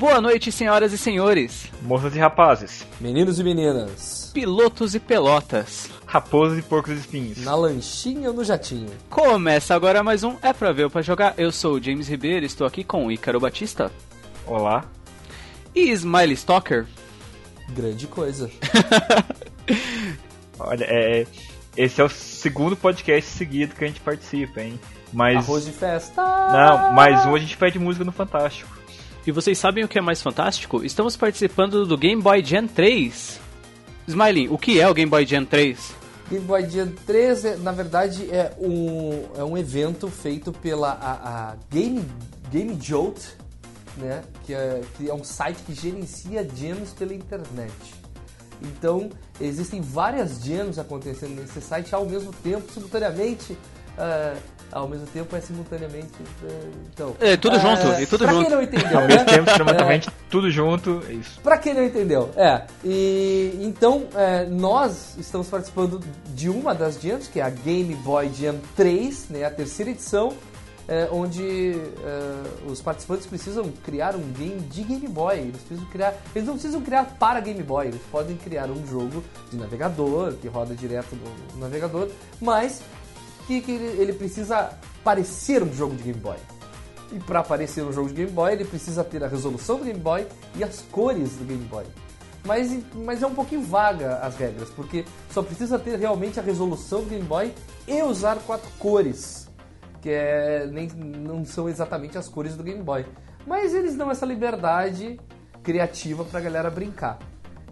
Boa noite, senhoras e senhores. Moças e rapazes. Meninos e meninas. Pilotos e pelotas. Raposas e porcos espinhos. Na lanchinha ou no jatinho? Começa agora mais um É Pra Ver ou Pra Jogar. Eu sou o James Ribeiro, estou aqui com o Ícaro Batista. Olá. E Smiley Stalker. Grande coisa. Olha, é, esse é o segundo podcast seguido que a gente participa, hein? Mas. Arroz de festa! Não, mais um a gente pede música no Fantástico. E vocês sabem o que é mais fantástico? Estamos participando do Game Boy Gen 3. Smiley, o que é o Game Boy Gen 3? Game Boy Gen 3, é, na verdade, é um, é um evento feito pela a, a Game, Game Jolt, né? Que é, que é um site que gerencia gems pela internet. Então, existem várias gems acontecendo nesse site ao mesmo tempo, simultaneamente. Uh, ao mesmo tempo é simultaneamente. Uh, então, é, tudo uh, junto, e tudo pra junto. quem não entendeu, Ao mesmo né? tempo, simultaneamente, tudo junto, é isso. Pra quem não entendeu, é. E então é, nós estamos participando de uma das gems, que é a Game Boy Jam 3, né, a terceira edição, é, onde é, os participantes precisam criar um game de Game Boy. Eles precisam criar, eles não precisam criar para Game Boy, eles podem criar um jogo de navegador que roda direto no navegador, mas que, que ele, ele precisa parecer um jogo de Game Boy. E para aparecer um jogo de Game Boy, ele precisa ter a resolução do Game Boy e as cores do Game Boy. Mas, mas é um pouquinho vaga as regras, porque só precisa ter realmente a resolução do Game Boy e usar quatro cores, que é, nem, não são exatamente as cores do Game Boy. Mas eles dão essa liberdade criativa pra galera brincar.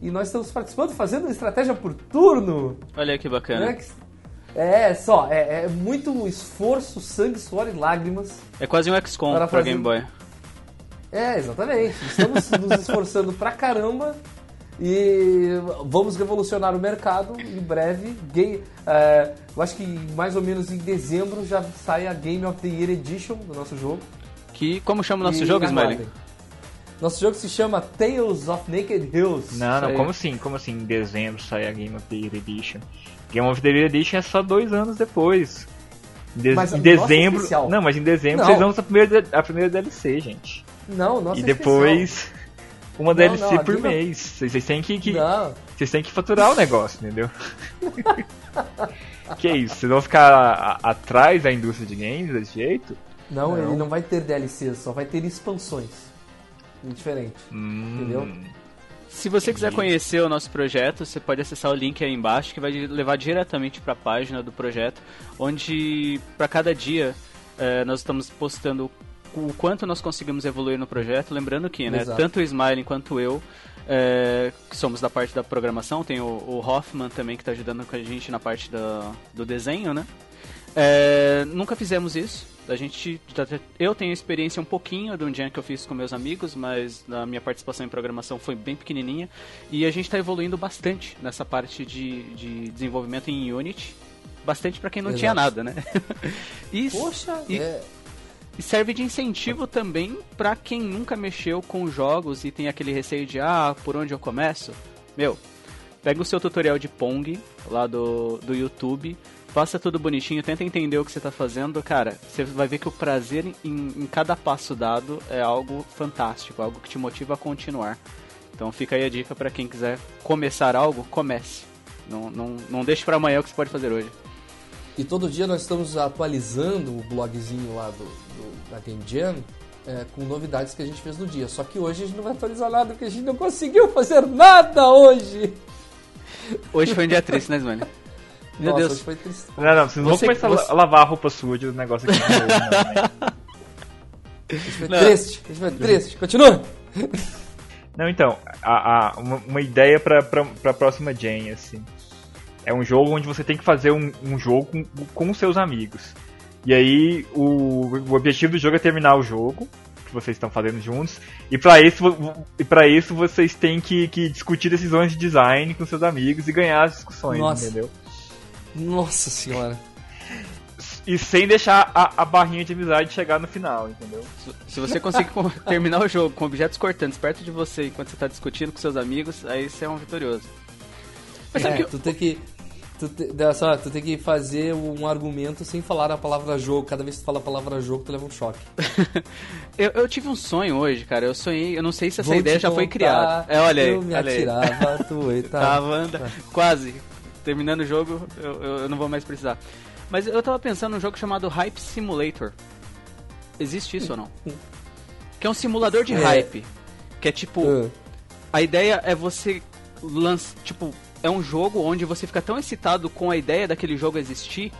E nós estamos participando, fazendo uma estratégia por turno. Olha que bacana. Né? É, só, é, é, muito esforço, sangue, suor e lágrimas. É quase um XCOM para fazer... Game Boy. É, exatamente. Estamos nos esforçando pra caramba e vamos revolucionar o mercado em breve. Game, é, eu acho que mais ou menos em dezembro já sai a Game of the Year Edition do nosso jogo. Que, como chama o nosso e jogo, Smiley? Nosso jogo se chama Tales of Naked Hills. Não, não, como assim? Como assim em dezembro sai a Game of the Year Edition? Game of the Year Edition é só dois anos depois. Em, de mas em dezembro. Não, mas em dezembro não. vocês vão a primeira, a primeira DLC, gente. Não, nossa E depois uma não, DLC não, por mês. Vocês têm que, que vocês têm que faturar o negócio, entendeu? que isso? Vocês vão ficar a, a, atrás da indústria de games desse jeito? Não, ele não vai ter DLCs, só vai ter expansões. Diferente. Hum. Entendeu? Se você quiser conhecer o nosso projeto, você pode acessar o link aí embaixo que vai levar diretamente para a página do projeto, onde para cada dia eh, nós estamos postando o quanto nós conseguimos evoluir no projeto. Lembrando que, né, tanto o Smiley quanto eu, eh, que somos da parte da programação, tem o, o Hoffman também que está ajudando com a gente na parte da, do desenho, né? Eh, nunca fizemos isso. A gente, eu tenho experiência um pouquinho de um jam que eu fiz com meus amigos, mas a minha participação em programação foi bem pequenininha e a gente está evoluindo bastante nessa parte de, de desenvolvimento em Unity, bastante para quem não Exato. tinha nada, né? e, Poxa, e, é... e serve de incentivo também para quem nunca mexeu com jogos e tem aquele receio de ah, por onde eu começo? Meu, pega o seu tutorial de Pong lá do, do YouTube faça tudo bonitinho, tenta entender o que você está fazendo, cara, você vai ver que o prazer em, em, cada passo dado é algo fantástico, algo que te motiva a continuar. Então fica aí a dica para quem quiser começar algo, comece. Não, não, não deixe para amanhã o que você pode fazer hoje. E todo dia nós estamos atualizando o blogzinho lá do, do da Game Jam é, com novidades que a gente fez no dia. Só que hoje a gente não vai atualizar nada porque a gente não conseguiu fazer nada hoje. Hoje foi um dia triste, né, Smiley? Meu Nossa, Deus. Foi triste. Não, não, vocês não vão começar você- a lavar a roupa suja do negócio aqui. de novo, não, né? Foi Não. triste. Hoje foi triste. Continua. Não, então, a, a- uma, uma ideia pra, pra, pra próxima Gen, assim. É um jogo onde você tem que fazer um, um jogo com, com os seus amigos. E aí, o, o objetivo do jogo é terminar o jogo, que vocês estão fazendo juntos. E pra isso, e pra isso vocês têm que, que discutir decisões de design com seus amigos e ganhar as discussões, Nossa. entendeu? Nossa senhora. E sem deixar a, a barrinha de amizade chegar no final, entendeu? Se você conseguir terminar o jogo com objetos cortantes perto de você enquanto você está discutindo com seus amigos, aí você é um vitorioso. Mas sabe É, que tu tem que. Tu, te, só, tu tem que fazer um argumento sem falar a palavra jogo. Cada vez que tu fala a palavra jogo, tu leva um choque. eu, eu, tive um sonho hoje, cara. Eu sonhei, eu não sei se essa Vou ideia já foi criada. É, olha aí. Eu me olha atirava, aí. tu. Tava, quase. Terminando o jogo, eu, eu, eu não vou mais precisar. Mas eu tava pensando num jogo chamado Hype Simulator. Existe isso ou não? Que é um simulador de é. hype. Que é tipo. Uh. A ideia é você lançar. Tipo, é um jogo onde você fica tão excitado com a ideia daquele jogo existir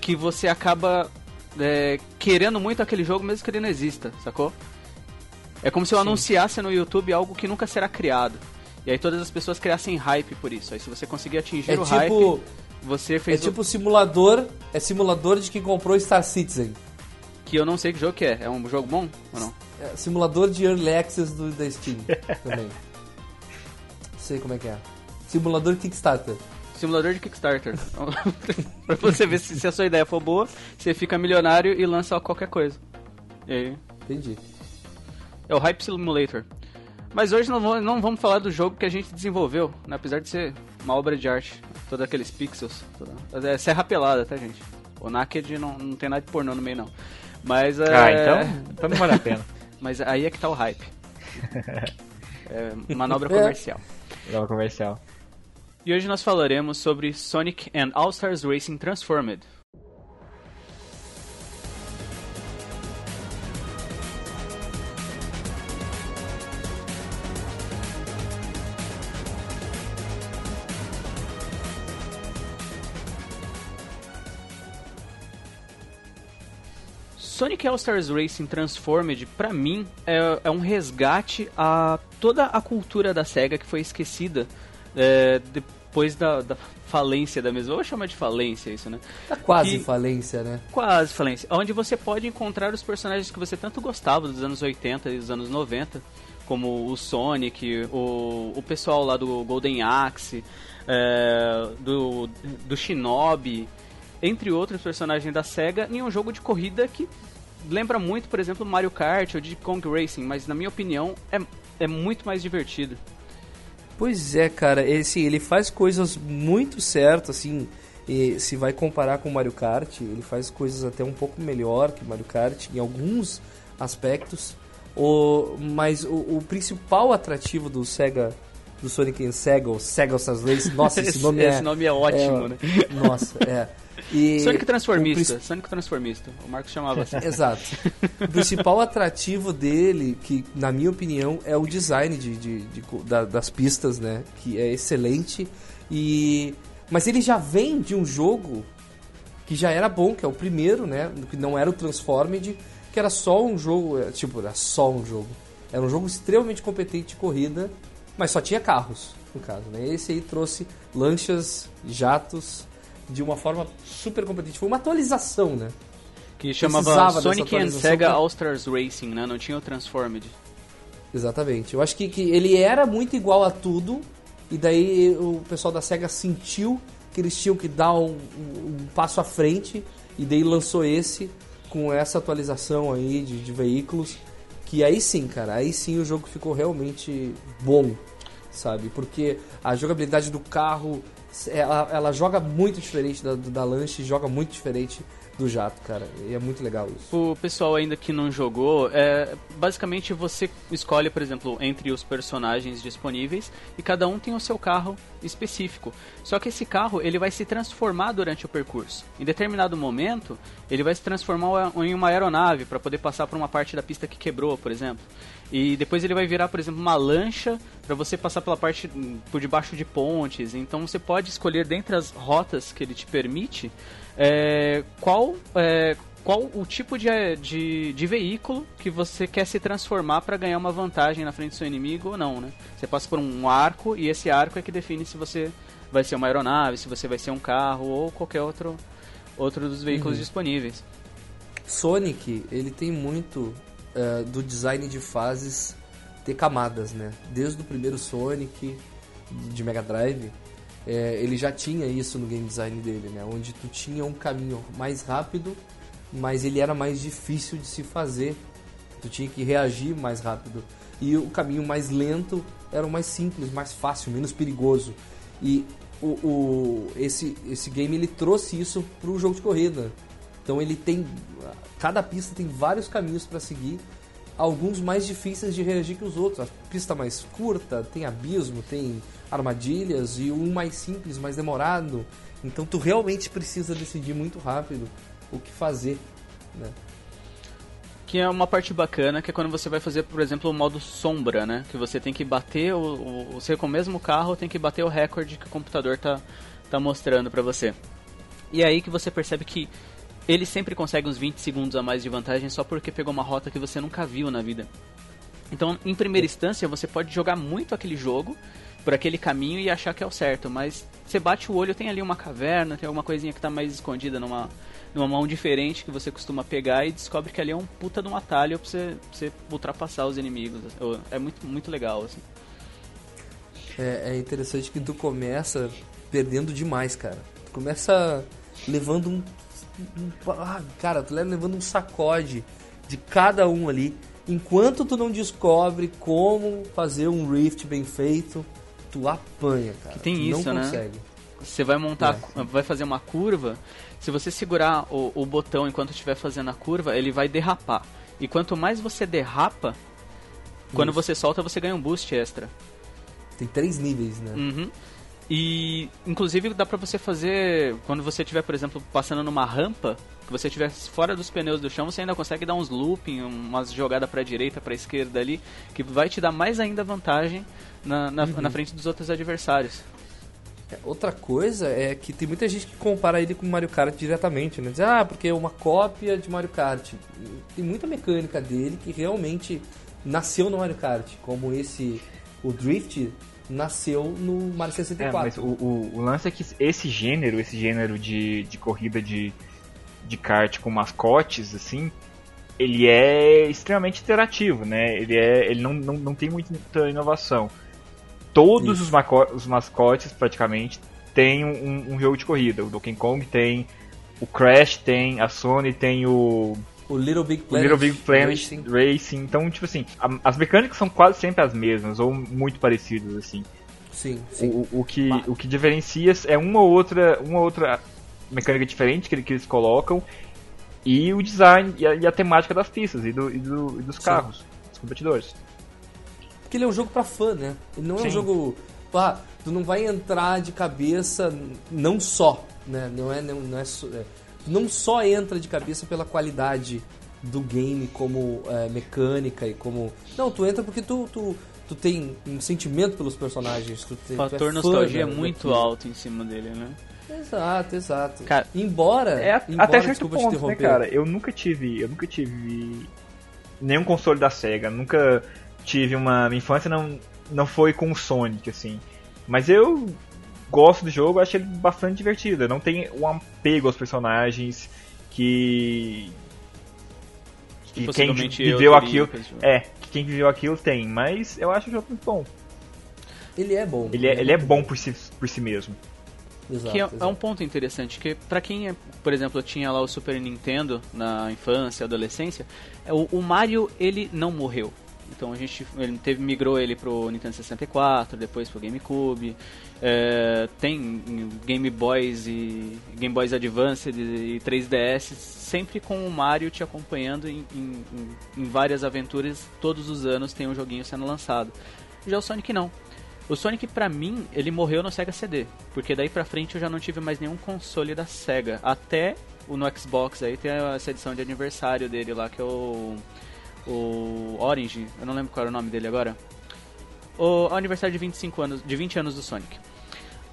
que você acaba é, querendo muito aquele jogo mesmo que ele não exista, sacou? É como se eu Sim. anunciasse no YouTube algo que nunca será criado. E aí todas as pessoas criassem hype por isso. Aí se você conseguir atingir é o tipo, hype, você fez É o... tipo simulador, é simulador de quem comprou Star Citizen. Que eu não sei que jogo que é. É um jogo bom ou não? É, simulador de Early Access do, da Steam também. sei como é que é. Simulador Kickstarter. Simulador de Kickstarter. pra você ver se, se, a sua ideia for boa, você fica milionário e lança qualquer coisa. E aí? Entendi. É o Hype Simulator. Mas hoje não vamos, não vamos falar do jogo que a gente desenvolveu, né? apesar de ser uma obra de arte. Todos aqueles pixels. Toda... É serra pelada, tá, gente? O Naked não, não tem nada de pornô no meio, não. Mas. Ah, é... então, então não vale a pena. Mas aí é que tá o hype. é, manobra comercial. Manobra comercial. E hoje nós falaremos sobre Sonic and All-Stars Racing Transformed. Sonic All-Stars Racing Transformed, para mim, é, é, um resgate a toda a cultura da SEGA que foi esquecida é, depois da, da, falência da mesma. Vou chamar de falência isso, né? Tá quase falência, né? Quase falência. Onde você pode encontrar os personagens que você tanto gostava dos anos 80 e dos anos 90, como o Sonic, o, o pessoal lá do Golden Axe, é, do, do Shinobi, entre outros personagens da SEGA, em um jogo de corrida que lembra muito, por exemplo, Mario Kart ou de Kong Racing, mas na minha opinião é, é muito mais divertido. Pois é, cara, esse, ele faz coisas muito certas, assim, se vai comparar com Mario Kart, ele faz coisas até um pouco melhor que Mario Kart em alguns aspectos. O, mas o, o principal atrativo do Sega do Sonic and Sega, ou Sega Stars Race, nossa, esse nome esse é... nome é ótimo, é, né? Nossa, é. E Sonic Transformista, Sonic Transformista, o Marcos chamava assim. Exato. O principal atrativo dele, que na minha opinião é o design de, de, de da, das pistas, né? Que é excelente. E mas ele já vem de um jogo que já era bom, que é o primeiro, né? Que não era o Transformed, que era só um jogo, é, tipo, era só um jogo. Era um jogo extremamente competente de corrida, mas só tinha carros, no caso, né? Esse aí trouxe lanchas, jatos, de uma forma super competitiva. Foi uma atualização, né? Que chamava Sonic and Sega pra... All-Stars Racing, né? Não tinha o Transformed. Exatamente. Eu acho que, que ele era muito igual a tudo, e daí o pessoal da SEGA sentiu que eles tinham que dar um, um, um passo à frente, e daí lançou esse com essa atualização aí de, de veículos, que aí sim, cara, aí sim o jogo ficou realmente bom, sabe? Porque a jogabilidade do carro ela, ela joga muito diferente da, da lanche, joga muito diferente do jato, cara. E é muito legal isso. O pessoal ainda que não jogou, é, basicamente você escolhe, por exemplo, entre os personagens disponíveis e cada um tem o seu carro específico. Só que esse carro ele vai se transformar durante o percurso. Em determinado momento, ele vai se transformar em uma aeronave para poder passar por uma parte da pista que quebrou, por exemplo. E depois ele vai virar, por exemplo, uma lancha para você passar pela parte por debaixo de pontes. Então você pode escolher dentre as rotas que ele te permite é, qual é, qual o tipo de, de, de, veículo que você quer se transformar para ganhar uma vantagem na frente do seu inimigo ou não, né? Você passa por um arco e esse arco é que define se você vai ser uma aeronave, se você vai ser um carro ou qualquer outro outro dos veículos uhum. disponíveis. Sonic, ele tem muito uh, do design de fases ter camadas, né? Desde o primeiro Sonic de Mega Drive, é, ele já tinha isso no game design dele, né? Onde tu tinha um caminho mais rápido, mas ele era mais difícil de se fazer. Tu tinha que reagir mais rápido. E o caminho mais lento era o mais simples, mais fácil, menos perigoso. E o, o, esse, esse game ele trouxe isso pro jogo de corrida. Então ele tem. Cada pista tem vários caminhos para seguir, alguns mais difíceis de reagir que os outros. A pista mais curta tem abismo, tem armadilhas, e um mais simples, mais demorado. Então tu realmente precisa decidir muito rápido o que fazer. Né? Que é uma parte bacana, que é quando você vai fazer, por exemplo, o modo sombra, né? Que você tem que bater, o, o, você com o mesmo carro tem que bater o recorde que o computador tá, tá mostrando pra você. E é aí que você percebe que ele sempre consegue uns 20 segundos a mais de vantagem só porque pegou uma rota que você nunca viu na vida. Então, em primeira instância, você pode jogar muito aquele jogo por aquele caminho e achar que é o certo, mas você bate o olho, tem ali uma caverna, tem alguma coisinha que está mais escondida numa, numa mão diferente que você costuma pegar e descobre que ali é um puta de um atalho pra você, pra você ultrapassar os inimigos. É muito, muito legal, assim. É, é interessante que tu começa perdendo demais, cara. Tu começa levando um. Ah, cara, tu levando um sacode de cada um ali. Enquanto tu não descobre como fazer um rift bem feito, tu apanha, cara. Que tem tu isso, não né? Consegue. Você vai montar, é. vai fazer uma curva. Se você segurar o, o botão enquanto estiver fazendo a curva, ele vai derrapar. E quanto mais você derrapa, isso. quando você solta, você ganha um boost extra. Tem três níveis, né? Uhum. E inclusive dá pra você fazer quando você estiver, por exemplo, passando numa rampa, que você estiver fora dos pneus do chão, você ainda consegue dar uns looping, umas jogadas pra direita, pra esquerda ali, que vai te dar mais ainda vantagem na, na, uhum. na frente dos outros adversários. É, outra coisa é que tem muita gente que compara ele com Mario Kart diretamente, né? Diz, ah, porque é uma cópia de Mario Kart. Tem muita mecânica dele que realmente nasceu no Mario Kart, como esse, o Drift nasceu no Mario 64. É, mas o, o, o, lance é que esse gênero, esse gênero de, de corrida de, de kart com mascotes, assim, ele é extremamente interativo, né? Ele, é, ele não, não, não tem muita inovação todos os, os, mascotes, praticamente, têm um, um, jogo de corrida. O Donkey Kong tem, o Crash tem, a Sony tem o. O Little Big Planet, Little Big Planet Racing. Racing. Então, tipo assim, a, as mecânicas são quase sempre as mesmas, ou muito parecidas, assim. Sim, sim. O, o, que, o que diferencia é uma outra, uma outra mecânica diferente que, que eles colocam e o design e a, e a temática das pistas e, do, e, do, e dos carros, sim. dos competidores. Porque ele é um jogo para fã, né? Ele não é Sim. um jogo. Ah, tu não vai entrar de cabeça não só, né? Não é, não, não é, é não só entra de cabeça pela qualidade do game como é, mecânica e como não tu entra porque tu, tu, tu tem um sentimento pelos personagens tu, o fator é nostalgia é muito daquilo. alto em cima dele né exato exato cara, embora, é, embora até certo ponto né cara eu nunca tive eu nunca tive nenhum console da Sega nunca tive uma. Minha infância não, não foi com o Sonic, assim. Mas eu gosto do jogo, acho ele bastante divertido. Não tem um apego aos personagens que. Que, que quem viveu aquilo. É, que quem viveu aquilo tem. Mas eu acho o jogo muito bom. Ele é bom. Ele é, ele é bom por si, por si mesmo. Exato, que é, é, um ponto interessante, que para quem, é, por exemplo, tinha lá o Super Nintendo na infância, adolescência, é, o, o Mario, ele não morreu. Então a gente ele teve, migrou ele pro Nintendo 64, depois pro GameCube. É, tem Game Boys e Game Boys Advance e 3DS, sempre com o Mario te acompanhando em, em, em várias aventuras. Todos os anos tem um joguinho sendo lançado. Já o Sonic não. O Sonic, pra mim, ele morreu no Sega CD. Porque daí pra frente eu já não tive mais nenhum console da Sega. Até no Xbox aí tem essa edição de aniversário dele lá, que é o o Orange, eu não lembro qual era o nome dele agora. O, aniversário de 25 anos, de 20 anos do Sonic.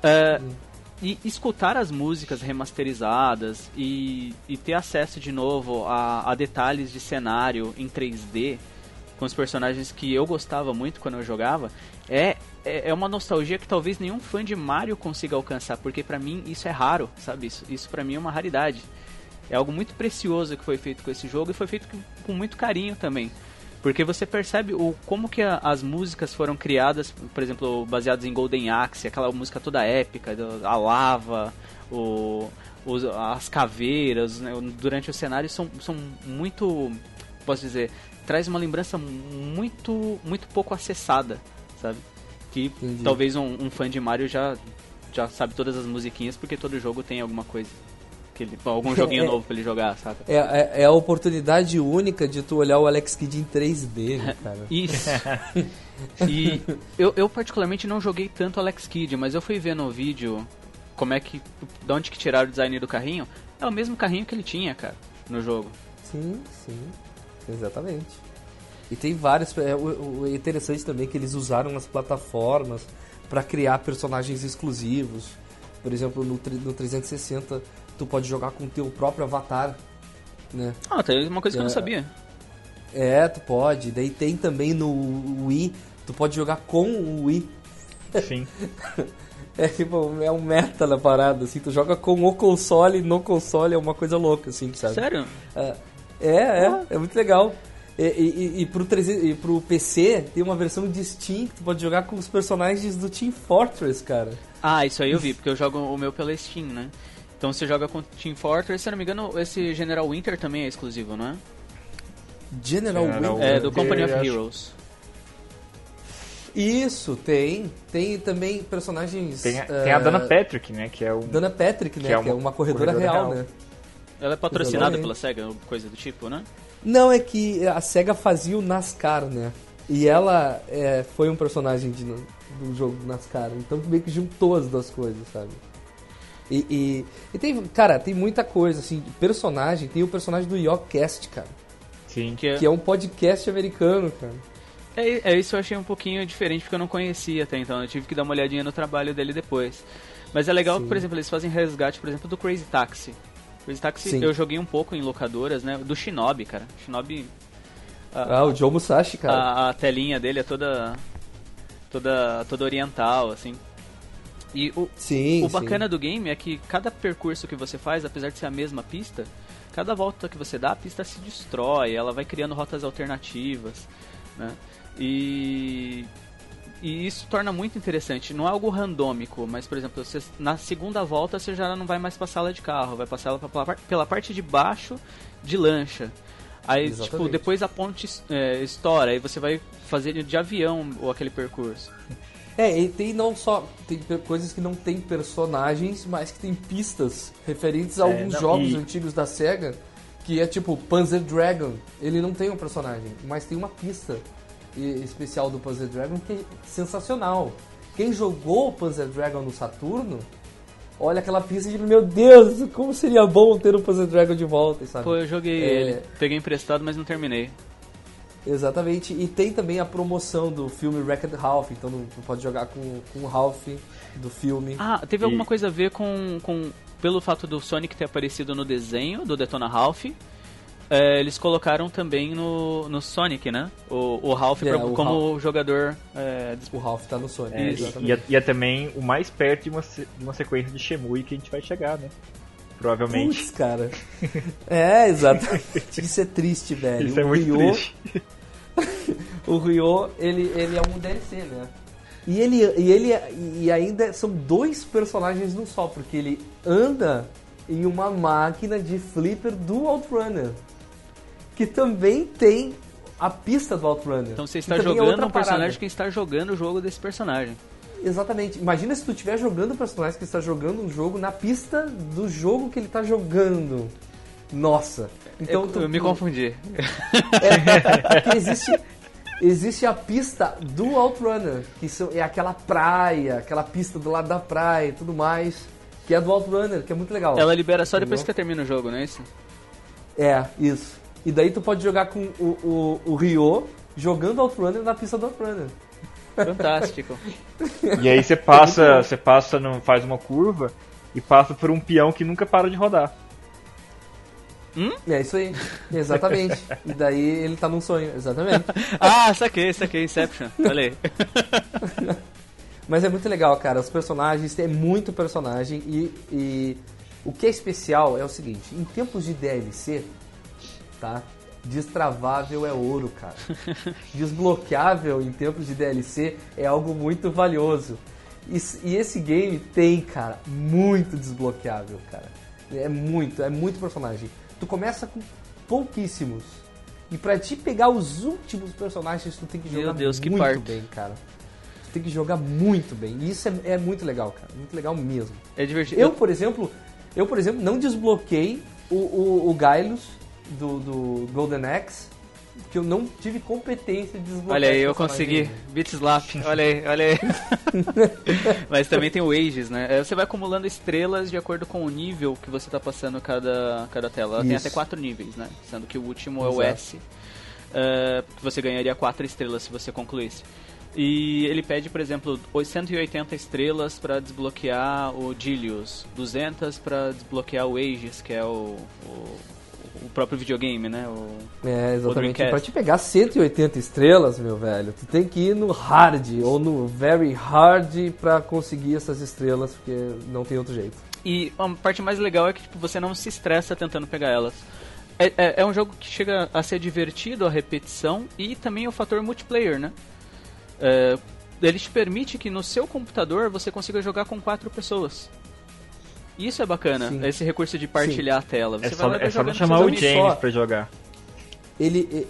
Uh. E escutar as músicas remasterizadas e, e ter acesso de novo a, a detalhes de cenário em 3D com os personagens que eu gostava muito quando eu jogava, é, é, é uma nostalgia que talvez nenhum fã de Mario consiga alcançar, porque para mim isso é raro, sabe? Isso, isso para mim é uma raridade. É algo muito precioso que foi feito com esse jogo e foi feito com muito carinho também. Porque você percebe o, como que a, as músicas foram criadas, por exemplo, baseadas em Golden Axe, aquela música toda épica, a lava, o, os, as caveiras, né, durante o cenário são, são muito, posso dizer, traz uma lembrança muito, muito pouco acessada, sabe? Que Entendi. talvez um, um, fã de Mario já já sabe todas as musiquinhas, porque todo jogo tem alguma coisa. Que ele, algum joguinho É. novo pra ele jogar, sabe? É, é, é a oportunidade única de tu olhar o Alex Kidd em 3D, né, cara? Isso. e eu, eu particularmente não joguei tanto Alex Kidd, mas eu fui ver no vídeo como é que. De onde que tiraram o design do carrinho. É o mesmo carrinho que ele tinha, cara, no jogo. Sim, sim, exatamente. E tem vários. É, o, o é interessante também que eles usaram as plataformas para criar personagens exclusivos. Por exemplo, no, no 360 tu pode jogar com o teu próprio avatar, né? Ah, tem uma coisa que eu não É. sabia. É, tu pode. Daí tem também no Wii, tu pode jogar com o Wii. Sim. É tipo, é um meta na parada, assim, tu joga com o console, no console é uma coisa louca, assim, sabe? Sério? É, é, é, é muito legal. E, e, e, pro 300 e pro PC tem uma versão de Steam que tu pode jogar com os personagens do Team Fortress, cara. Ah, isso aí eu vi, porque eu jogo o meu pela Steam, né? Então você joga com Team Fortress, se eu não me engano, esse General Winter também é exclusivo, não é? General General Winter. É, do Company of Heroes. Isso, tem. Tem também personagens. Tem, a- eh, tem a Dana Patrick, né? Que é um. Dana Patrick, né? Que que é é uma, uma corredora, corredora real, real. né? Ela é patrocinada Exatamente. pela SEGA, ou coisa do tipo, né? Não, é que a SEGA fazia o NASCAR, né? E ela é, foi um personagem de- do jogo do NASCAR. Então meio que juntou as duas coisas, sabe? E, e, e tem, cara, tem muita coisa, assim, personagem. Tem o personagem do Yogcast, cara. Sim. Que é, Que é um podcast americano, cara. é, é isso eu achei um pouquinho diferente, porque eu não conhecia até então. Eu tive que dar uma olhadinha no trabalho dele depois. Mas é legal Sim. que, por exemplo, eles fazem resgate, por exemplo, do Crazy Taxi. Crazy Taxi Sim. eu joguei um pouco em locadoras, né? Do Shinobi, cara. Shinobi. Ah, o Joe Musashi, cara. a, a telinha dele é toda toda toda oriental assim e o, sim, o bacana sim. do game é que cada percurso que você faz apesar de ser a mesma pista cada volta que você dá a pista se destrói ela vai criando rotas alternativas né e e isso torna muito interessante. Não é algo randômico, mas, por exemplo, você, na segunda volta você já não vai mais pra sala de carro, vai passar ela pela, pela parte de baixo de lancha. Aí, tipo, Exatamente. depois a ponte é, estoura, aí você vai fazer de avião ou aquele percurso. É, e tem não só. Tem coisas que não tem personagens, mas que tem pistas referentes a É, alguns não, jogos e- antigos da SEGA. Que é tipo Panzer Dragon. Ele não tem um personagem, mas tem uma pista e- especial do Panzer Dragon que é sensacional. Quem jogou o Panzer Dragon no Saturno, olha aquela pista e diz: Meu Deus, como seria bom ter o Panzer Dragon de volta, sabe? Pô, eu joguei É. ele. Peguei emprestado, mas não terminei. Exatamente, e tem também a promoção do filme Wrecked Ralph, então tu pode jogar com, com o Ralph do filme. Ah, teve E- alguma coisa a ver com, com. Pelo fato do Sonic ter aparecido no desenho do Detona Ralph. é, eles colocaram também no, no Sonic, né? O, o Ralph É, pra- o como jogador. é, O Ralph tá no Sonic, É, exatamente. e, é, e é também o mais perto de uma, uma sequência de Shemui que a gente vai chegar, né? Provavelmente. Putz, cara. É, exatamente. Isso é triste, velho. Isso é o muito Ryo, triste. O Ryo, ele, ele é um DLC, né? E ele, e ele e ainda são dois personagens num só, porque ele anda em uma máquina de flipper do Outrunner. Que também tem a pista do Outrunner. Então você está é jogando outra um personagem parada. que está jogando o jogo desse personagem. Exatamente. Imagina se tu estiver jogando o personagem que está jogando um jogo na pista do jogo que ele está jogando. Nossa. Então eu, tu- eu me confundi. É, porque existe, existe a pista do Outrunner, que é aquela praia, aquela pista do lado da praia e tudo mais, que é do Outrunner, que é muito legal. Ela libera só depois Entendeu? que termina o jogo, não é isso? É, isso. E daí tu pode jogar com o, o, o Ryo jogando Outrunner na pista do Outrunner. Fantástico. E aí você passa, você passa, no, faz uma curva e passa por um peão que nunca para de rodar. É isso aí, exatamente. e daí ele tá num sonho, exatamente. ah, saquei, saquei, Inception. Falei. Mas é muito legal, cara. Os personagens, tem muito personagem e, e o que é especial é o seguinte: em tempos de DLC, tá? Destravável é ouro, cara. Desbloqueável em tempos de DLC é algo muito valioso. E, e esse game tem, cara, muito desbloqueável, cara. É muito, é muito personagem. Tu começa com pouquíssimos. E pra te pegar os últimos personagens, tu tem que Meu jogar Deus, que muito parto. bem, cara. Tu tem que jogar muito bem. E isso é, é muito legal, cara. Muito legal mesmo. É divertido. Eu, por exemplo, eu, por exemplo, não desbloqueei o, o, o Gailos do, do Golden Axe, que eu não tive competência de desbloquear. Olha aí, eu consegui. ainda. Beat Slap. Olha aí, olha aí. Mas também tem o Ages, né? É, Você vai acumulando estrelas de acordo com o nível que você tá passando cada, cada tela. Ela tem até quatro níveis, né? Sendo que o último é o Exato. S. que você ganharia quatro estrelas se você concluísse. E ele pede, por exemplo, 180 estrelas para desbloquear o Dilius, 200 para desbloquear o Aegis, que é o, o, o próprio videogame, né? O, É, exatamente. Pra te pegar 180 estrelas, meu velho, tu tem que ir no hard ou no very hard pra conseguir essas estrelas, porque não tem outro jeito. E a parte mais legal é que tipo, você não se estressa tentando pegar elas. É, é, é um jogo que chega a ser divertido a repetição e também o fator multiplayer, né? É, ele te permite que no seu computador você consiga jogar com quatro pessoas. Isso é bacana, Sim. esse recurso de partilhar a tela. Você É vai só, lá vai é só não chamar o. James só. pra jogar. Ele.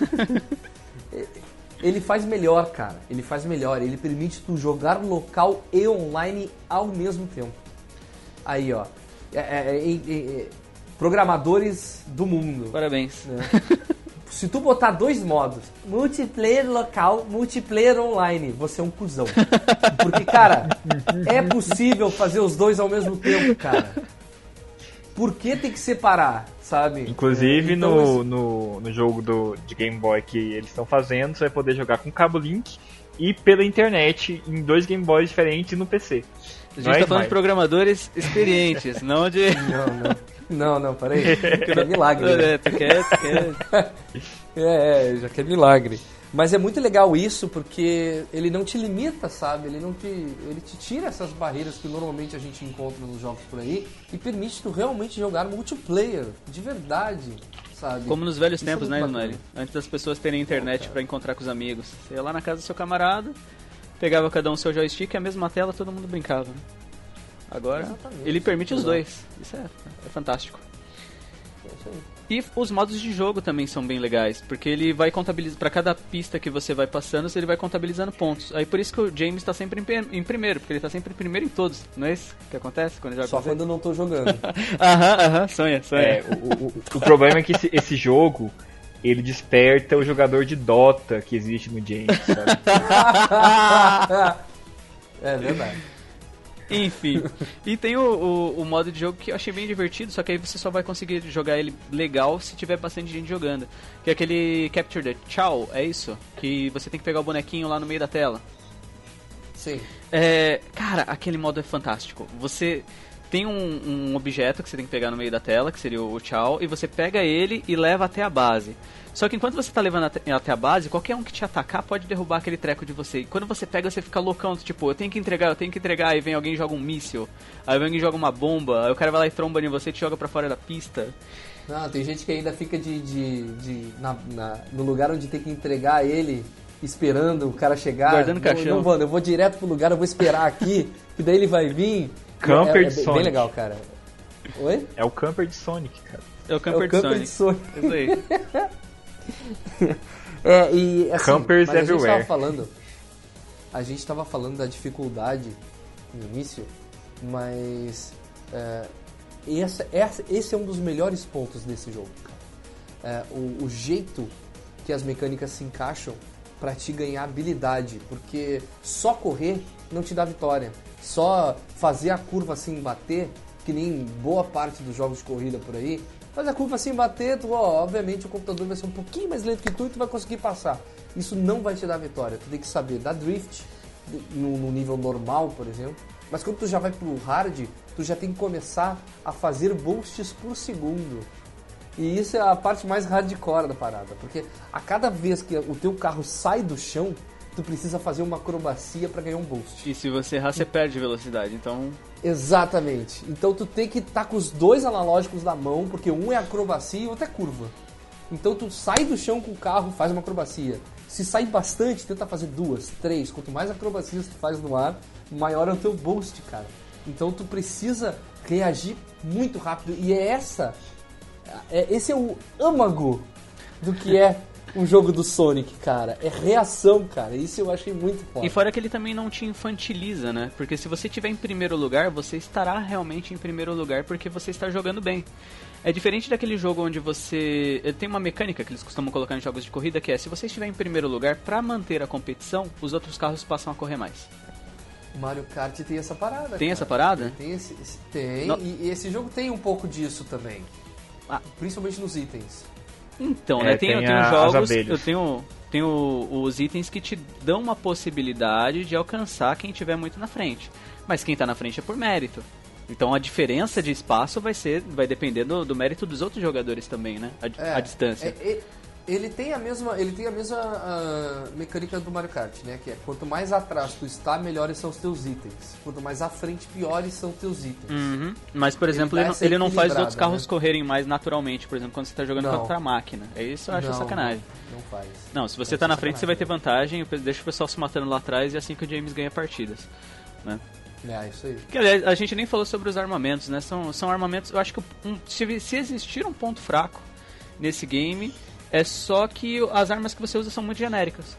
Ele faz melhor, cara. Ele faz melhor. Ele permite tu jogar local e online ao mesmo tempo. Aí, ó. É- é- é- é- é- programadores do mundo. Parabéns. Se tu botar dois modos, multiplayer local, multiplayer online, você é um cuzão. Porque, cara, é possível fazer os dois ao mesmo tempo, cara. Por que tem que separar, sabe? Inclusive Então, no, no, no jogo do, de Game Boy que eles estão fazendo, você vai poder jogar com cabo Link e pela internet em dois Game Boys diferentes no PC. A gente Não é tá falando mais. de programadores experientes, não de. Não, não. Não, não, peraí. É milagre. né? É, tu quer, tu quer. É, é, já que é milagre. Mas é muito legal isso porque ele não te limita, sabe? Ele não te, ele te tira essas barreiras que normalmente a gente encontra nos jogos por aí e permite tu realmente jogar multiplayer de verdade, sabe? Como nos velhos Isso é tempos, muito né. Lunari? Antes das pessoas terem internet pra encontrar com os amigos. Você ia lá na casa do seu camarada, pegava cada um seu joystick e a mesma tela todo mundo brincava. né? Agora, Exatamente. ele permite os dois. Isso é, é fantástico. É isso aí. E os modos de jogo também são bem legais, porque ele vai contabilizar para cada pista que você vai passando, ele vai contabilizando pontos. Aí por isso que o James está sempre em, em primeiro, porque ele está sempre em primeiro em todos. Não é isso que acontece quando joga Só quando eu não tô jogando. Aham, aham, sonha, sonha. É, o, o, o problema é que esse, esse jogo ele desperta o jogador de Dota que existe no James, sabe? é verdade. Enfim. E tem o, o, o modo de jogo que eu achei bem divertido, só que aí você só vai conseguir jogar ele legal se tiver bastante gente jogando. Que é aquele Capture the Chow, é isso? Que você tem que pegar o bonequinho lá no meio da tela. Sim. É, cara, aquele modo é fantástico. Você tem um, um objeto que você tem que pegar no meio da tela, que seria o Chow, e você pega ele e leva até a base. Só que enquanto você tá levando até, até a base, qualquer um que te atacar pode derrubar aquele treco de você. E quando você pega, você fica loucão, tipo, eu tenho que entregar, eu tenho que entregar, aí vem alguém e joga um míssil, aí vem alguém e joga uma bomba, aí o cara vai lá e tromba em você e te joga pra fora da pista. Não, tem gente que ainda fica de, de, de- na, na- no lugar onde tem que entregar ele, esperando o cara chegar. Guardando não, caixão. Não, mano, eu vou direto pro lugar, eu vou esperar aqui, que daí ele vai vir. Camper é, é de bem- Sonic. bem legal, cara. Oi? É o camper de Sonic, cara. É o É camper o de camper Sonic. de Sonic. Isso aí. É, e assim, Campers mas a gente everywhere. tava falando. A gente tava falando da dificuldade no início, mas é, essa, essa- esse é um dos melhores pontos desse jogo. cara. É, o, o jeito que as mecânicas se encaixam pra te ganhar habilidade, porque só correr não te dá vitória. Só fazer a curva assim bater, que nem boa parte dos jogos de corrida por aí, faz a curva assim bater, tu, ó, obviamente o computador vai ser um pouquinho mais lento que tu e tu vai conseguir passar. Isso não vai te dar vitória. Tu tem que saber dar drift no, no nível normal, por exemplo. Mas quando tu já vai pro hard, tu já tem que começar a fazer boosts por segundo. E isso é a parte mais hardcore da parada, porque a cada vez que o teu carro sai do chão, tu precisa fazer uma acrobacia para ganhar um boost. E se você errar, você perde velocidade. Então, Exatamente. Então tu tem que estar com os dois analógicos na mão, porque um é acrobacia e o outro é curva. Então tu sai do chão com o carro, faz uma acrobacia. Se sai bastante, tenta fazer duas, três. Quanto mais acrobacias tu faz no ar, maior é o teu boost, cara. Então tu precisa reagir muito rápido. E é essa. É, esse é o âmago do que é um jogo do Sonic, cara. É reação, cara. Isso eu achei muito foda. E fora que ele também não te infantiliza, né? Porque se você estiver em primeiro lugar, você estará realmente em primeiro lugar porque você está jogando bem. É diferente daquele jogo onde você. Tem uma mecânica que eles costumam colocar em jogos de corrida que é: se você estiver em primeiro lugar, para manter a competição, os outros carros passam a correr mais. Mario Kart tem essa parada. Tem cara. essa parada? Tem, esse, tem No- e, e esse jogo tem um pouco disso também. Ah. Principalmente nos itens. Então, É, né? Tem, eu tem tenho a- jogos, eu tenho, tenho os itens que te dão uma possibilidade de alcançar quem tiver muito na frente. Mas quem tá na frente é por mérito. Então a diferença de espaço vai ser, vai depender do, do mérito dos outros jogadores também, né? A, É, a distância. é- é- ele tem a mesma, ele tem a mesma ah, mecânica do Mario Kart, né? Que é quanto mais atrás tu está, melhores são os teus itens. Quanto mais à frente, piores são os teus itens. Uhum. Mas, por Ele exemplo, ele, não, essa ele não faz os outros carros né? correrem mais naturalmente, por exemplo, quando você tá jogando Não. contra a máquina. É isso eu acho Não, sacanagem. Não, não faz. Não, se você Essa tá na é frente, você vai ter vantagem, deixa o pessoal se matando lá atrás e é assim que o James ganha partidas. Né? É, isso aí. Que, aliás, a gente nem falou sobre os armamentos, né? São, são armamentos. Eu acho que um, se, se existir um ponto fraco nesse game, é só que as armas que você usa são muito genéricas.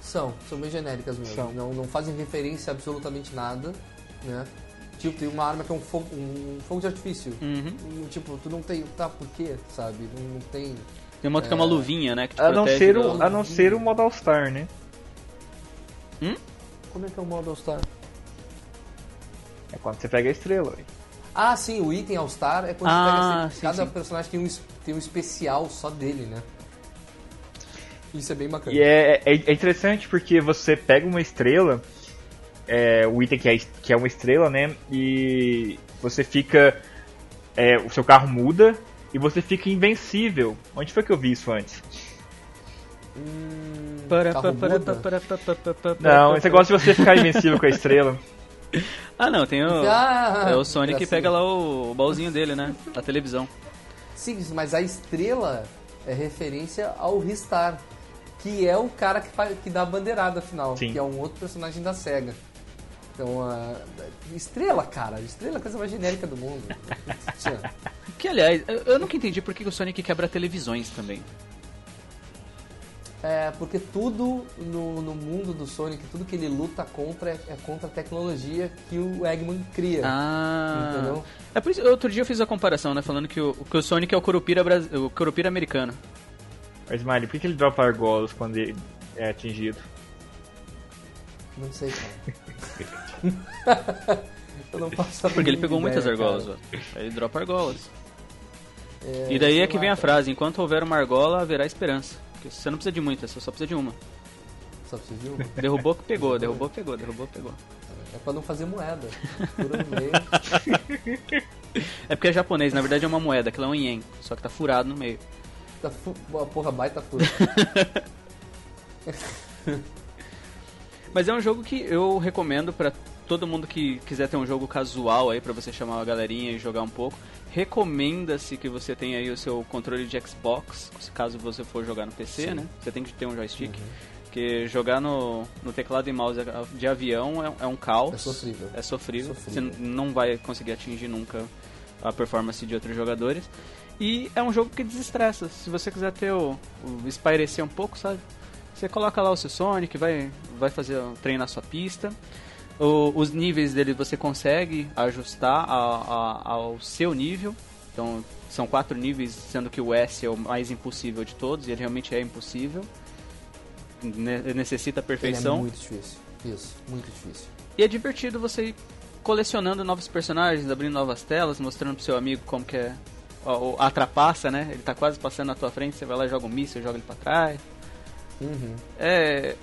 São, são bem genéricas mesmo. São. Não, não fazem referência a absolutamente nada, né? Tipo, tem uma arma que é um fogo, um fogo de artifício. Uhum. Um, tipo, tu não tem. Tá, por quê? Sabe? Não, não tem. Tem uma outra que é uma luvinha, né? Que te A não, ser do- o, a não ser o modo All-Star, né? Como é que é o modo All-Star? É quando você pega a estrela. ué. Ah, sim, o item All-Star é quando Ah, você pega esse- sim, cada sim. personagem tem um, tem um especial só dele, né? Isso é bem bacana. E é, é, é interessante porque você pega uma estrela, é, o item que é, que é uma estrela, né? E você fica. é, o seu carro muda e você fica invencível. Onde foi que eu vi isso antes? Hum, Para, carro para, muda? para, para, para, para, para, Não, esse negócio de você ficar invencível com a estrela. Ah, não, tem o. Ah, é o Sonic que pega lá o, o baúzinho dele, né? A televisão. Sim, mas a estrela é referência ao Ristar, que é o cara que, faz, que dá a bandeirada final, Sim. que é um outro personagem da SEGA. Então, a estrela, cara, estrela é a coisa mais genérica do mundo. Que, aliás, eu, eu nunca entendi por que o Sonic quebra televisões também. É, porque tudo no, no mundo do Sonic, tudo que ele luta contra é, é contra a tecnologia que o Eggman cria. Ah. Entendeu? É por isso, outro dia eu fiz a comparação, né? Falando que o, que o Sonic é o Curupira, o Curupira americano. Mas, Smiley, por que que ele dropa argolos quando ele é atingido? Não sei, cara. eu não faço Porque ele pegou muitas ideia, argolas, cara. ó. Aí ele dropa argolas. É, E daí é que lá, vem a cara. frase: enquanto houver uma argola, haverá esperança. Porque você não precisa de muitas, você só precisa de uma. Só precisa de uma. Derrubou que pegou, derrubou que pegou, derrubou que pegou. É pra não fazer moeda. Fura no meio. É porque é japonês, na verdade é uma moeda, aquilo é um ien, só que tá furado no meio. Tá fu... Porra, baita fura. Mas é um jogo que eu recomendo pra todo mundo que quiser ter um jogo casual aí pra você chamar a galerinha e jogar um pouco. Recomenda-se que você tenha aí o seu controle de Xbox, caso você for jogar no PC, Sim. né? Você tem que ter um joystick. Uhum. Porque jogar no, no teclado e mouse de avião é, é um caos. É sofrível. É sofrível. Sofrível. Você não vai conseguir atingir nunca a performance de outros jogadores. E é um jogo que desestressa. Se você quiser ter o, o espairecer um pouco, sabe? Você coloca lá o seu Sonic, vai, vai fazer treinar sua pista. O- os níveis dele você consegue ajustar a- a- ao seu nível. Então são quatro níveis, sendo que o S é o mais impossível de todos, e ele realmente é impossível. Ne- necessita Ele é perfeição. muito difícil. Isso, muito difícil. E é divertido você ir colecionando novos personagens, abrindo novas telas, mostrando pro seu amigo como que é a trapaça, né? Ele tá quase passando na tua frente, você vai lá, joga um míssil, joga ele pra trás. Uhum. É.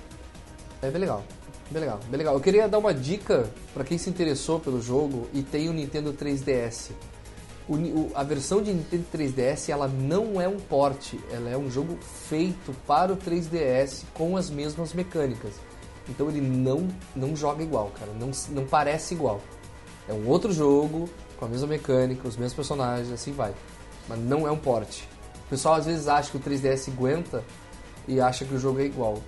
É bem legal. Bem legal, bem legal. Eu queria dar uma dica pra quem se interessou pelo jogo e tem o Nintendo 3DS. O o- a versão de Nintendo 3DS ela não é um porte, ela é um jogo feito para o 3DS com as mesmas mecânicas. Então ele não, não joga igual, cara, não, não parece igual. É um outro jogo com a mesma mecânica, os mesmos personagens, assim vai. Mas não é um porte. O pessoal às vezes acha que o 3DS aguenta e acha que o jogo é igual.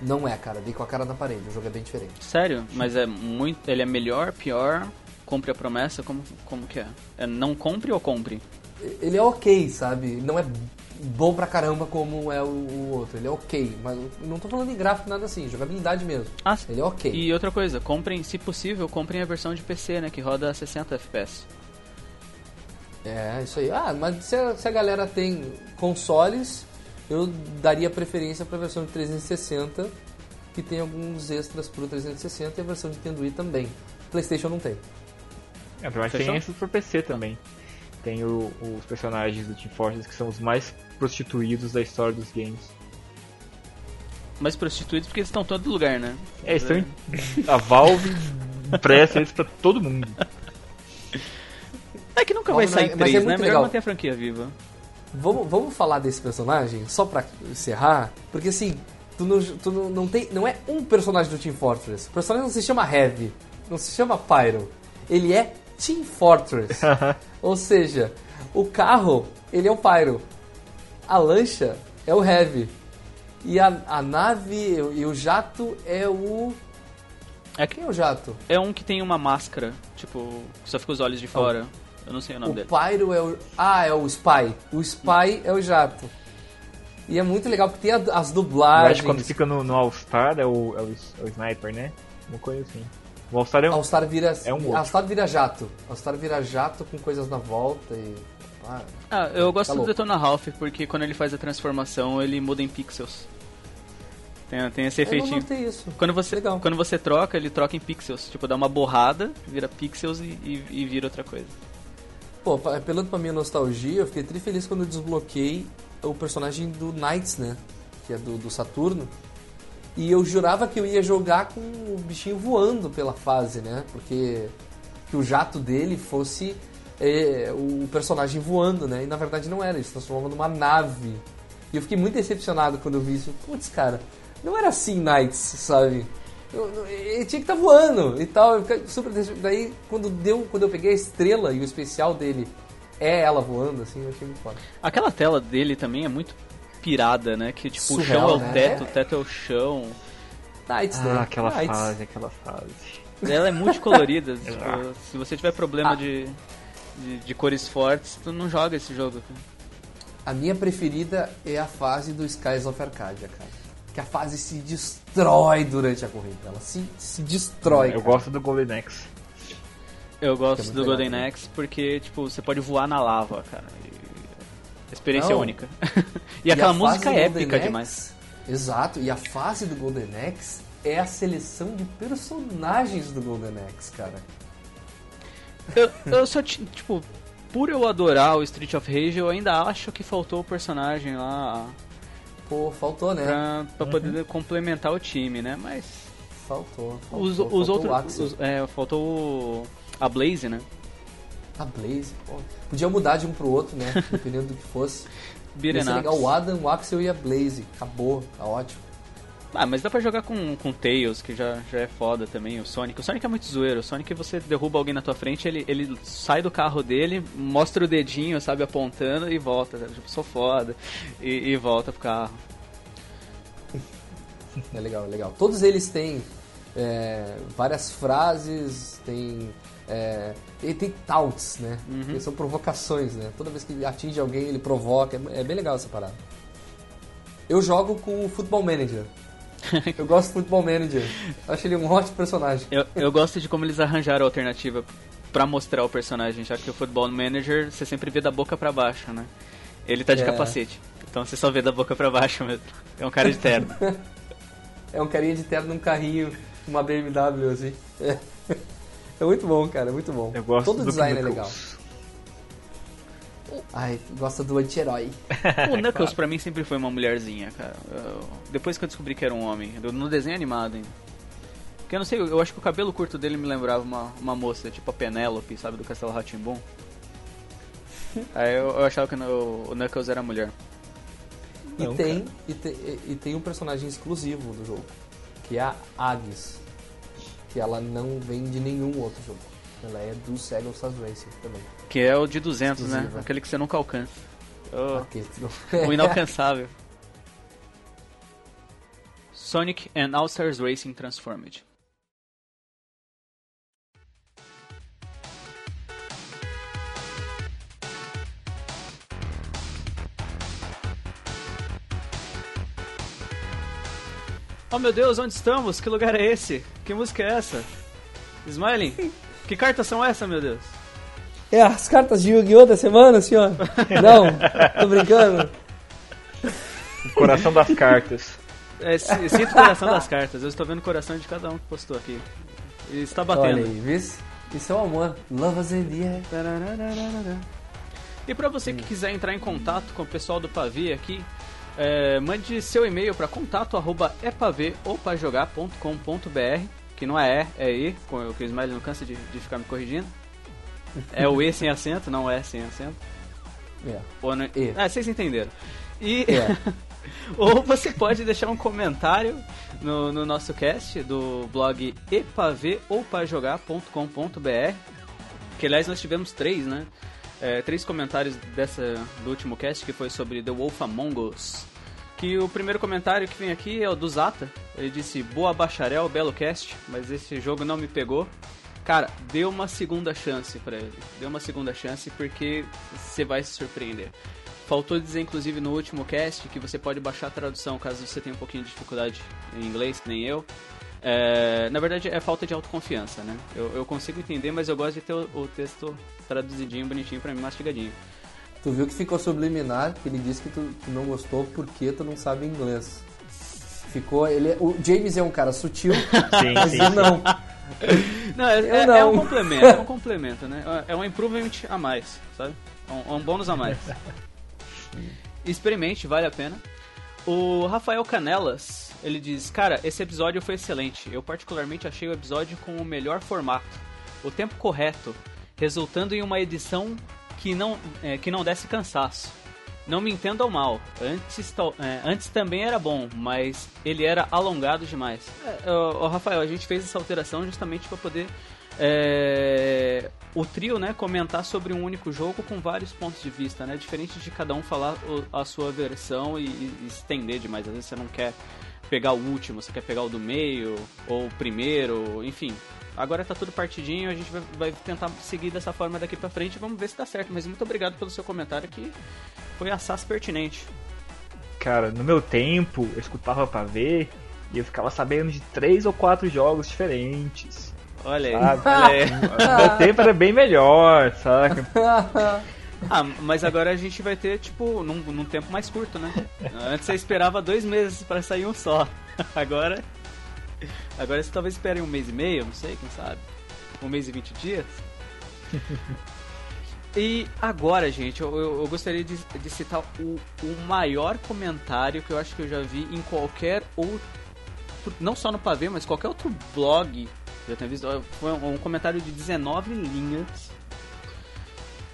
Não é, cara, dei com a cara na parede, o jogo é bem diferente. Sério? Mas é muito. Ele é melhor, pior? Compre a promessa? Como, como que é? É não compre ou compre? Ele é ok, sabe? Não é bom pra caramba como é o, o outro. Ele é ok, mas não tô falando em gráfico nada assim, jogabilidade mesmo. Ah, Ele é ok. E outra coisa, comprem, se possível, comprem a versão de PC, né? Que roda a 60 FPS. É, isso aí. Ah, mas se a, se a galera tem consoles, eu daria preferência pra versão de 360, que tem alguns extras pro 360 e a versão de Nintendo Wii também. PlayStation não tem. É, mas tem esses pro PC também. Tem o- os personagens do Team Fortress que são os mais prostituídos da história dos games. Mas prostituídos porque eles estão em todo lugar, né? É, estão em- a Valve empresta eles pra todo mundo. É que nunca Ó, vai sair é- é 3, né? muito Melhor legal. manter a franquia viva. Vamos, vamos falar desse personagem, só pra encerrar, porque assim, tu não, tu não, não tem. Não é um personagem do Team Fortress. O personagem não se chama Heavy, não se chama Pyro. Ele é Team Fortress. Ou seja, o carro, ele é o Pyro. A lancha é o Heavy. E a, a nave e o jato é o. É, que Quem é o jato? é um que tem uma máscara, tipo, que só fica os olhos de fora. Eu não sei o nome O dele. Pyro é o. Ah, é o Spy. O Spy é o jato. E é muito legal porque tem a- as Eu dublagens. acho que quando fica no, no All-Star é o, é, o, é o Sniper, né? Uma coisa assim. O All-Star é um. All-Star vira, É um. All-Star vira jato. All-Star vira jato com coisas na volta e. Ah, Ah, eu gosto Tá do. Detona Ralph porque quando ele faz a transformação ele muda em pixels. Tem, tem esse efeitinho. isso. Quando você, Legal. quando você troca, ele troca em pixels. Tipo, dá uma borrada, vira pixels e, e, e vira outra coisa. Pô, apelando pra minha nostalgia, eu fiquei tri feliz quando eu desbloqueei o personagem do Knights, né? Que é do, do Saturno. E eu jurava que eu ia jogar com o bichinho voando pela fase, né? Porque que o jato dele fosse é, o personagem voando, né? E na verdade não era, ele se transformava numa nave. E eu fiquei muito decepcionado quando eu vi isso. Putz, cara, não era assim Knights, sabe? Ele tinha que estar voando e tal. Eu fiquei super Daí, quando, deu, quando eu peguei a estrela e o especial dele é ela voando, assim, eu achei muito foda. Aquela tela dele também é muito pirada, né? Que tipo, Surreal, o chão é o né? teto, o teto é o chão. Knights, né? Ah, aquela Knights. fase, aquela fase. Ela é multicolorida. tipo, se você tiver problema Ah. de, de, de cores fortes, tu não joga esse jogo. A minha preferida é a fase do Skies of Arcadia, cara. Que a fase se destrói durante a corrida. Ela se, se destrói. Eu cara. gosto do Golden Axe. Eu gosto Que é do legal Golden. Axe porque, tipo, você pode voar na lava, cara. E a experiência é Não. única. e, aquela a fase música é épica Axe- demais. Exato. E a fase do Golden Axe é a seleção de personagens do Golden Axe, cara. Eu, eu só, ti- tipo, por eu adorar o Street of Rage, eu ainda acho que faltou o personagem lá Pô, faltou, né? pra, pra poder complementar o time, né? Mas Faltou. faltou os, faltou os o outros. Axel. os- é, faltou a Blaze, né? A Blaze, pô. Podia mudar de um pro outro, né? Dependendo do que fosse. Ia Beaten ups. legal o Adam, o Axel e a Blaze. Acabou, tá ótimo. Ah, mas dá pra jogar com, com Tails, que já, já é foda também, o Sonic. O Sonic é muito zoeiro. O Sonic, você derruba alguém na tua frente, ele, ele sai do carro dele, mostra o dedinho, sabe, apontando e volta. sabe? Tipo, sou foda. E, e volta pro carro. É legal, é legal. Todos eles têm é, várias frases, tem. É, e tem taunts, né? Que são provocações, né? Toda vez que atinge alguém, ele provoca. É, é bem legal essa parada. Eu jogo com o Football Manager. Eu gosto do Football Manager. Acho ele um ótimo personagem. Eu, eu gosto de como eles arranjaram a alternativa pra mostrar o personagem, já que o Football Manager você sempre vê da boca pra baixo, né? Ele tá de É. capacete. Então você só vê da boca pra baixo mesmo. É um cara de terno. É um carinha de terno num carrinho, uma BMW, assim. É, é muito bom, cara, é muito bom. Eu gosto Todo do design é legal. Ai, gosta do anti-herói. O Knuckles pra mim sempre foi uma mulherzinha, cara. Eu- depois que eu descobri que era um homem, no desenho animado ainda. Porque eu não sei, eu acho que o cabelo curto dele me lembrava uma, uma moça, tipo a Penélope, sabe, do Castelo Ratimbum. Aí eu, eu achava que no- o Knuckles era mulher. E Não, tem, e, te- e- e tem um personagem exclusivo do jogo, que é a Agnes. Que ela não vem de nenhum outro jogo. Ela é do Sega Stars Racing também. Que é o de 200, né? Exclusiva. né? Aquele que você nunca alcança. Oh, o inalcançável. Sonic and All-Stars Racing Transformed. Oh meu Deus, onde estamos? Que lugar é esse? Que música é essa? Smiling, que cartas são essa, meu Deus? É as cartas de Yu-Gi-Oh! da semana, senhor? Não, tô brincando. O coração das cartas. É, si- sinto o coração das cartas. Eu estou vendo o coração de cada um que postou aqui. E está Olha batendo. aí, viu? Isso é o amor. Love us in the air. E para você que quiser entrar em contato com o pessoal do Pavê aqui, é, mande seu e-mail para contato arroba epavê ou que não é E, é E, que o Smiley não cansa de, de ficar me corrigindo. É o E sem acento, não é sem acento. É. Ou não... E. É, vocês entenderam. E É. ou você pode deixar um comentário no, no nosso cast do blog epavôoupajogar.com.br que aliás nós tivemos três, né? É, três comentários dessa do último cast que foi sobre The Wolf Among Us. Que o primeiro comentário que vem aqui é o do Zata. Ele disse: Boa bacharel, belo cast, mas esse jogo não me pegou. Cara, dê uma segunda chance pra ele. Dê uma segunda chance porque você vai se surpreender. Faltou dizer, inclusive, no último cast que você pode baixar a tradução caso você tenha um pouquinho de dificuldade em inglês, que nem eu. É, na verdade, é falta de autoconfiança, né? Eu, eu consigo entender, mas eu gosto de ter o, o texto traduzidinho, bonitinho pra mim, mastigadinho. Tu viu que ficou subliminar, que ele disse que tu, tu não gostou porque tu não sabe inglês. Ficou, ele, é- o James é um cara sutil, Sim, mas sim. não. Não, é, Eu é- não. é um complemento, é um complemento, né? É um improvement a mais, sabe? É um, é um bônus a mais. Experimente, vale a pena. O Rafael Canelas, ele diz: Cara, esse episódio foi excelente. Eu, particularmente, achei o episódio com o melhor formato, o tempo correto, resultando em uma edição que não, é, que não desse cansaço. Não me entendam mal, antes, é, antes também era bom, mas ele era alongado demais. É, ô, Rafael, a gente fez essa alteração justamente para poder é, o trio, né, comentar sobre um único jogo com vários pontos de vista, né, diferente de cada um falar o- a sua versão e, e estender demais. Às vezes você não quer pegar o último, você quer pegar o do meio ou o primeiro, enfim. Agora tá tudo partidinho, a gente vai, vai tentar seguir dessa forma daqui pra frente, vamos ver se dá certo. Mas muito obrigado pelo seu comentário que foi assaz pertinente. Cara, no meu tempo, eu escutava pra ver e eu ficava sabendo de três ou quatro jogos diferentes. Olha aí, olha aí. No meu tempo era bem melhor, saca? Ah, mas agora a gente vai ter, tipo, num, num tempo mais curto, né? Antes você esperava dois meses pra sair um só. Agora. Agora você talvez espere um mês e meio, não sei, quem sabe? Um mês e vinte dias. E agora, gente, eu, eu- eu gostaria de, de citar o, o maior comentário que eu acho que eu já vi em qualquer outro. Não só no pavê, mas qualquer outro blog. Eu tenho visto. Foi um, comentário de 19 linhas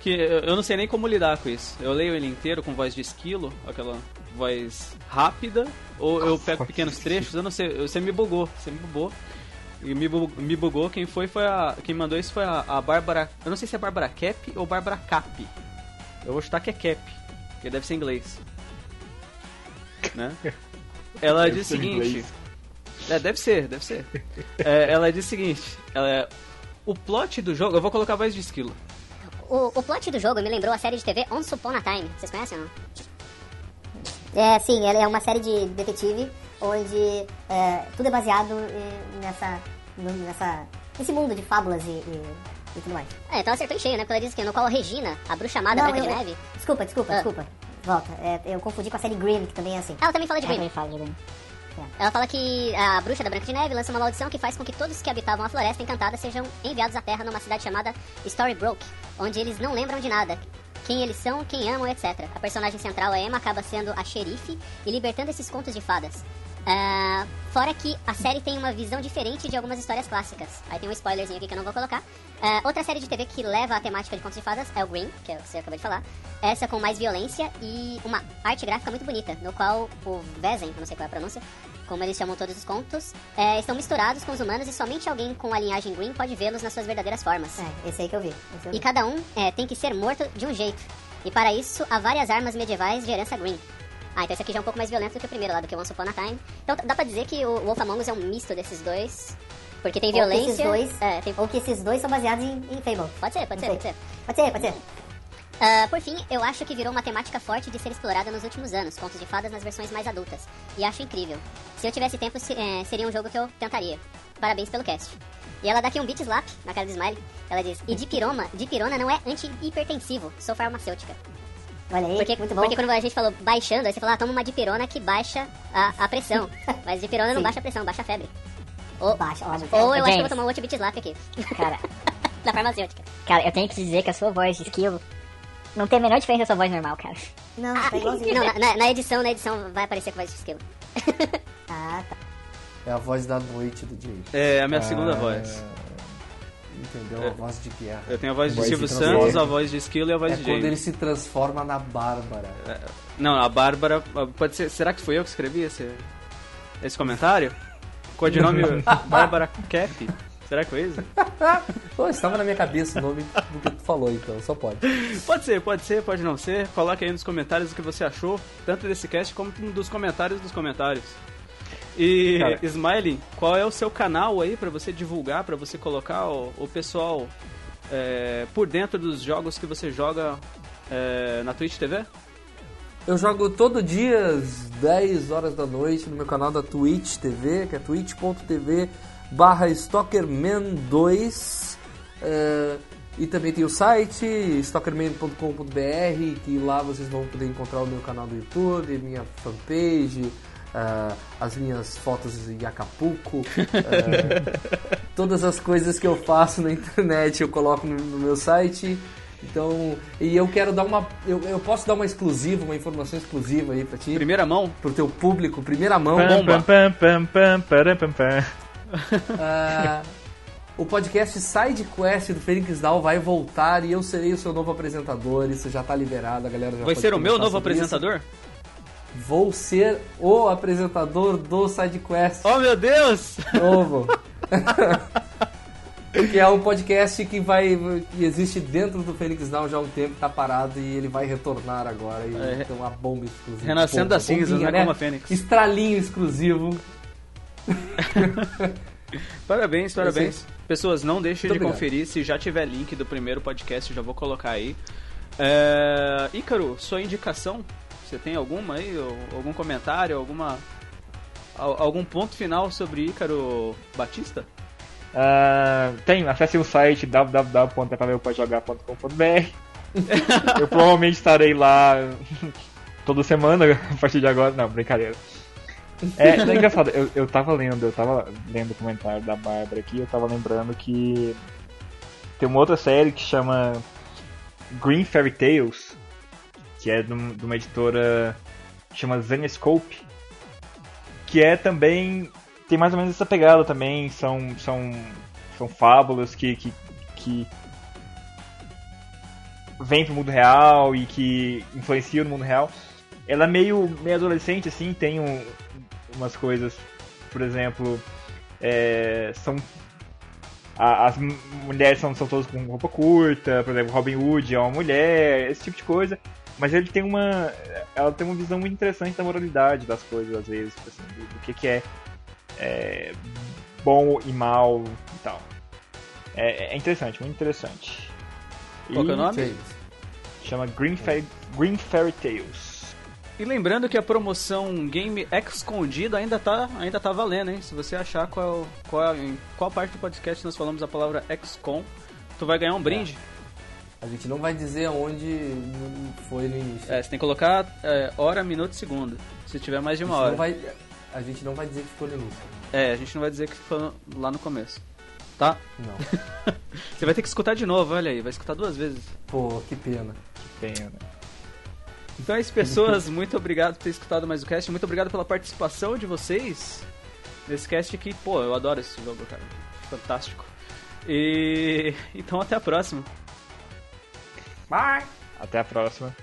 que eu eu não sei nem como lidar com isso. Eu leio ele inteiro com voz de esquilo, aquela voz rápida, ou eu pego pequenos trechos, eu não sei, você me bugou, você me bugou. E me, bu- me bugou, quem foi foi a. Quem mandou isso foi a, a Bárbara. Eu não sei se é Bárbara Cap ou Bárbara Cap. Eu vou chutar que é Cap, porque deve ser inglês. Né? Ela Deve diz o seguinte. inglês. É, deve ser, deve ser. É, ela diz o seguinte: ela, o plot do jogo. Eu vou colocar a voz de esquilo. O, o plot do jogo me lembrou a série de TV Once Upon a Time. Vocês conhecem ou não? É, sim, ela é uma série de detetive onde é, tudo é baseado nessa, nessa, nesse mundo de fábulas e, e, e tudo mais. É, então acertou em cheio, né? Porque ela diz que no qual Regina, a bruxa amada Branca eu- de Neve... Desculpa, desculpa, Ah. desculpa. Volta. É, eu confundi com a série Grimm, que também é assim. Ela também fala de É, Grimm. também fala de Grimm. Ela fala que a bruxa da Branca de Neve lança uma maldição que faz com que todos que habitavam a floresta encantada sejam enviados à Terra numa cidade chamada Storybrook, onde eles não lembram de nada. Quem eles são, quem amam, etc. A personagem central, a Emma, acaba sendo a xerife e libertando esses contos de fadas. Ah, fora que a série tem uma visão diferente de algumas histórias clássicas. Aí tem um spoilerzinho aqui que eu não vou colocar. Ah, outra série de TV que leva a temática de contos de fadas é o Green, que é que você acabou de falar. Essa com mais violência e uma arte gráfica muito bonita, no qual o Vezen, não sei qual é a pronúncia, como eles chamam todos os contos, é, estão misturados com os humanos e somente alguém com a linhagem Green pode vê-los nas suas verdadeiras formas. É, esse aí que eu vi. Eu E vi. cada um é, tem que ser morto de um jeito. E para isso, há várias armas medievais de herança Green. Ah, então esse aqui já é um pouco mais violento do que o primeiro lá, do que o Once Upon a Time. Então dá pra dizer que o Wolf Among Us é um misto desses dois. Porque tem Ou que violência. esses dois, É, tem... ou que esses dois são baseados em, em Fable. Pode ser, pode ser, pode ser. Pode ser, pode ser. Ah, por fim, eu acho que virou uma temática forte de ser explorada nos últimos anos, contos de fadas nas versões mais adultas. E acho incrível. Se eu tivesse tempo, se- eh, seria um jogo que eu tentaria. Parabéns pelo cast. E ela dá aqui um beat slap na cara do Smiley. Ela diz, e dipiroma, dipirona não é anti-hipertensivo, sou farmacêutica. Olha aí, Porque, muito bom. porque quando a gente falou baixando, aí você falou, ah, toma uma dipirona que baixa a, a pressão. Mas dipirona não baixa a pressão, baixa a febre. Ou, Baixa, óbvio. ou eu acho que eu vou tomar um outro beat slap aqui. Cara, da farmacêutica. cara, eu tenho que te dizer que a sua voz de skill não tem a menor diferença da sua voz normal, cara. Não, tá igualzinho. Não, na, na- edição, na edição vai aparecer com voz de esquilo. Ah, tá. É a voz da noite do James. É a minha segunda Ah, voz. Entendeu? A voz de guerra. Eu tenho a voz de Voz de Silvio. Santos, a voz de Esquilo e a voz É de quando ele se transforma na Bárbara. Não, a Bárbara. Pode ser. Será que foi eu que escrevi esse, esse comentário? Codinome Bárbara Cap? Será que foi isso? Estava na minha cabeça o nome do que tu falou, então, só pode. Pode ser, pode ser, pode não ser. Coloque aí nos comentários o que você achou, tanto desse cast como dos comentários dos comentários. E, Cara. Smiley, qual é o seu canal aí pra você divulgar, pra você colocar o, o pessoal é, por dentro dos jogos que você joga é, na Twitch TV? Eu jogo todo dia às 10 horas da noite no meu canal da Twitch TV, que é twitch.tv barra Stalkerman2. é, e também tem o site stalkerman.com.br, que lá vocês vão poder encontrar o meu canal do YouTube, minha fanpage, é, as minhas fotos em Acapulco, é, todas as coisas que eu faço na internet eu coloco no, no meu site. Então, e eu quero dar uma. Eu, eu posso dar uma exclusiva, uma informação exclusiva aí pra ti, Primeira mão? pro teu público, primeira mão. Pam, bomba. pam, pam, Ah, o podcast Side Quest do Fênix Down vai voltar e eu serei o seu novo apresentador. Isso já tá liberado, a galera já Vai ser o meu novo sobre isso. apresentador? Vou ser o apresentador do Side Quest Oh meu Deus! novo. que é um podcast que vai que existe dentro do Fênix Down já há um tempo, tá parado e ele vai retornar agora. E, É, então a bomba exclusiva. renascendo das cinzas, né, como a Fênix. Estralinho exclusivo. Parabéns, parabéns. Pessoas, não deixem Muito de obrigado. conferir. Se já tiver link do primeiro podcast, eu já vou colocar aí. É... Ícaro, sua indicação? Você tem alguma aí? Algum comentário? Alguma. al- Algum ponto final sobre Ícaro Batista? Ah, tem, acesse o site www.pavelpodejogar.com.br Eu provavelmente estarei lá toda semana a partir de agora. Não, brincadeira. É, é engraçado, eu, eu tava lendo, eu tava lendo o comentário da Bárbara aqui, eu tava lembrando que tem uma outra série que chama Green Fairy Tales, que é de um- uma editora chama Zenescope, que é também tem mais ou menos essa pegada também, são são são fábulas que que, que vêm pro mundo real e que influenciam no mundo real. Ela é meio meio adolescente assim, tem um- umas coisas, por exemplo, é, são a- as mulheres são, são todas com roupa curta, por exemplo, Robin Hood é uma mulher, esse tipo de coisa. Mas ele tem uma. Ela tem uma visão muito interessante da moralidade das coisas, às vezes, tipo assim, do, do que, que é, é, bom e mal e tal. É, é interessante, muito interessante. Qual que é o nome? Chama Green Fairy, Green Fairy Tales. E lembrando que a promoção Game Escondido ainda tá, ainda tá valendo, hein? Se você achar qual, qual, em qual parte do podcast nós falamos a palavra XCOM, tu vai ganhar um brinde. A gente não vai dizer aonde foi no início. É, você tem que colocar é, hora, minuto e segundo. Se tiver mais de uma hora. não vai, a gente não vai dizer que foi no início. É, a gente não vai dizer que foi lá no começo. Tá? Não. Você vai ter que escutar de novo, olha aí, vai escutar duas vezes. Pô, que pena. Pena. Então é isso, pessoas. Muito obrigado por ter escutado mais o cast. Muito obrigado pela participação de vocês nesse cast aqui. Pô, eu adoro esse jogo, cara. Fantástico. E então até a próxima. Bye! Até a próxima.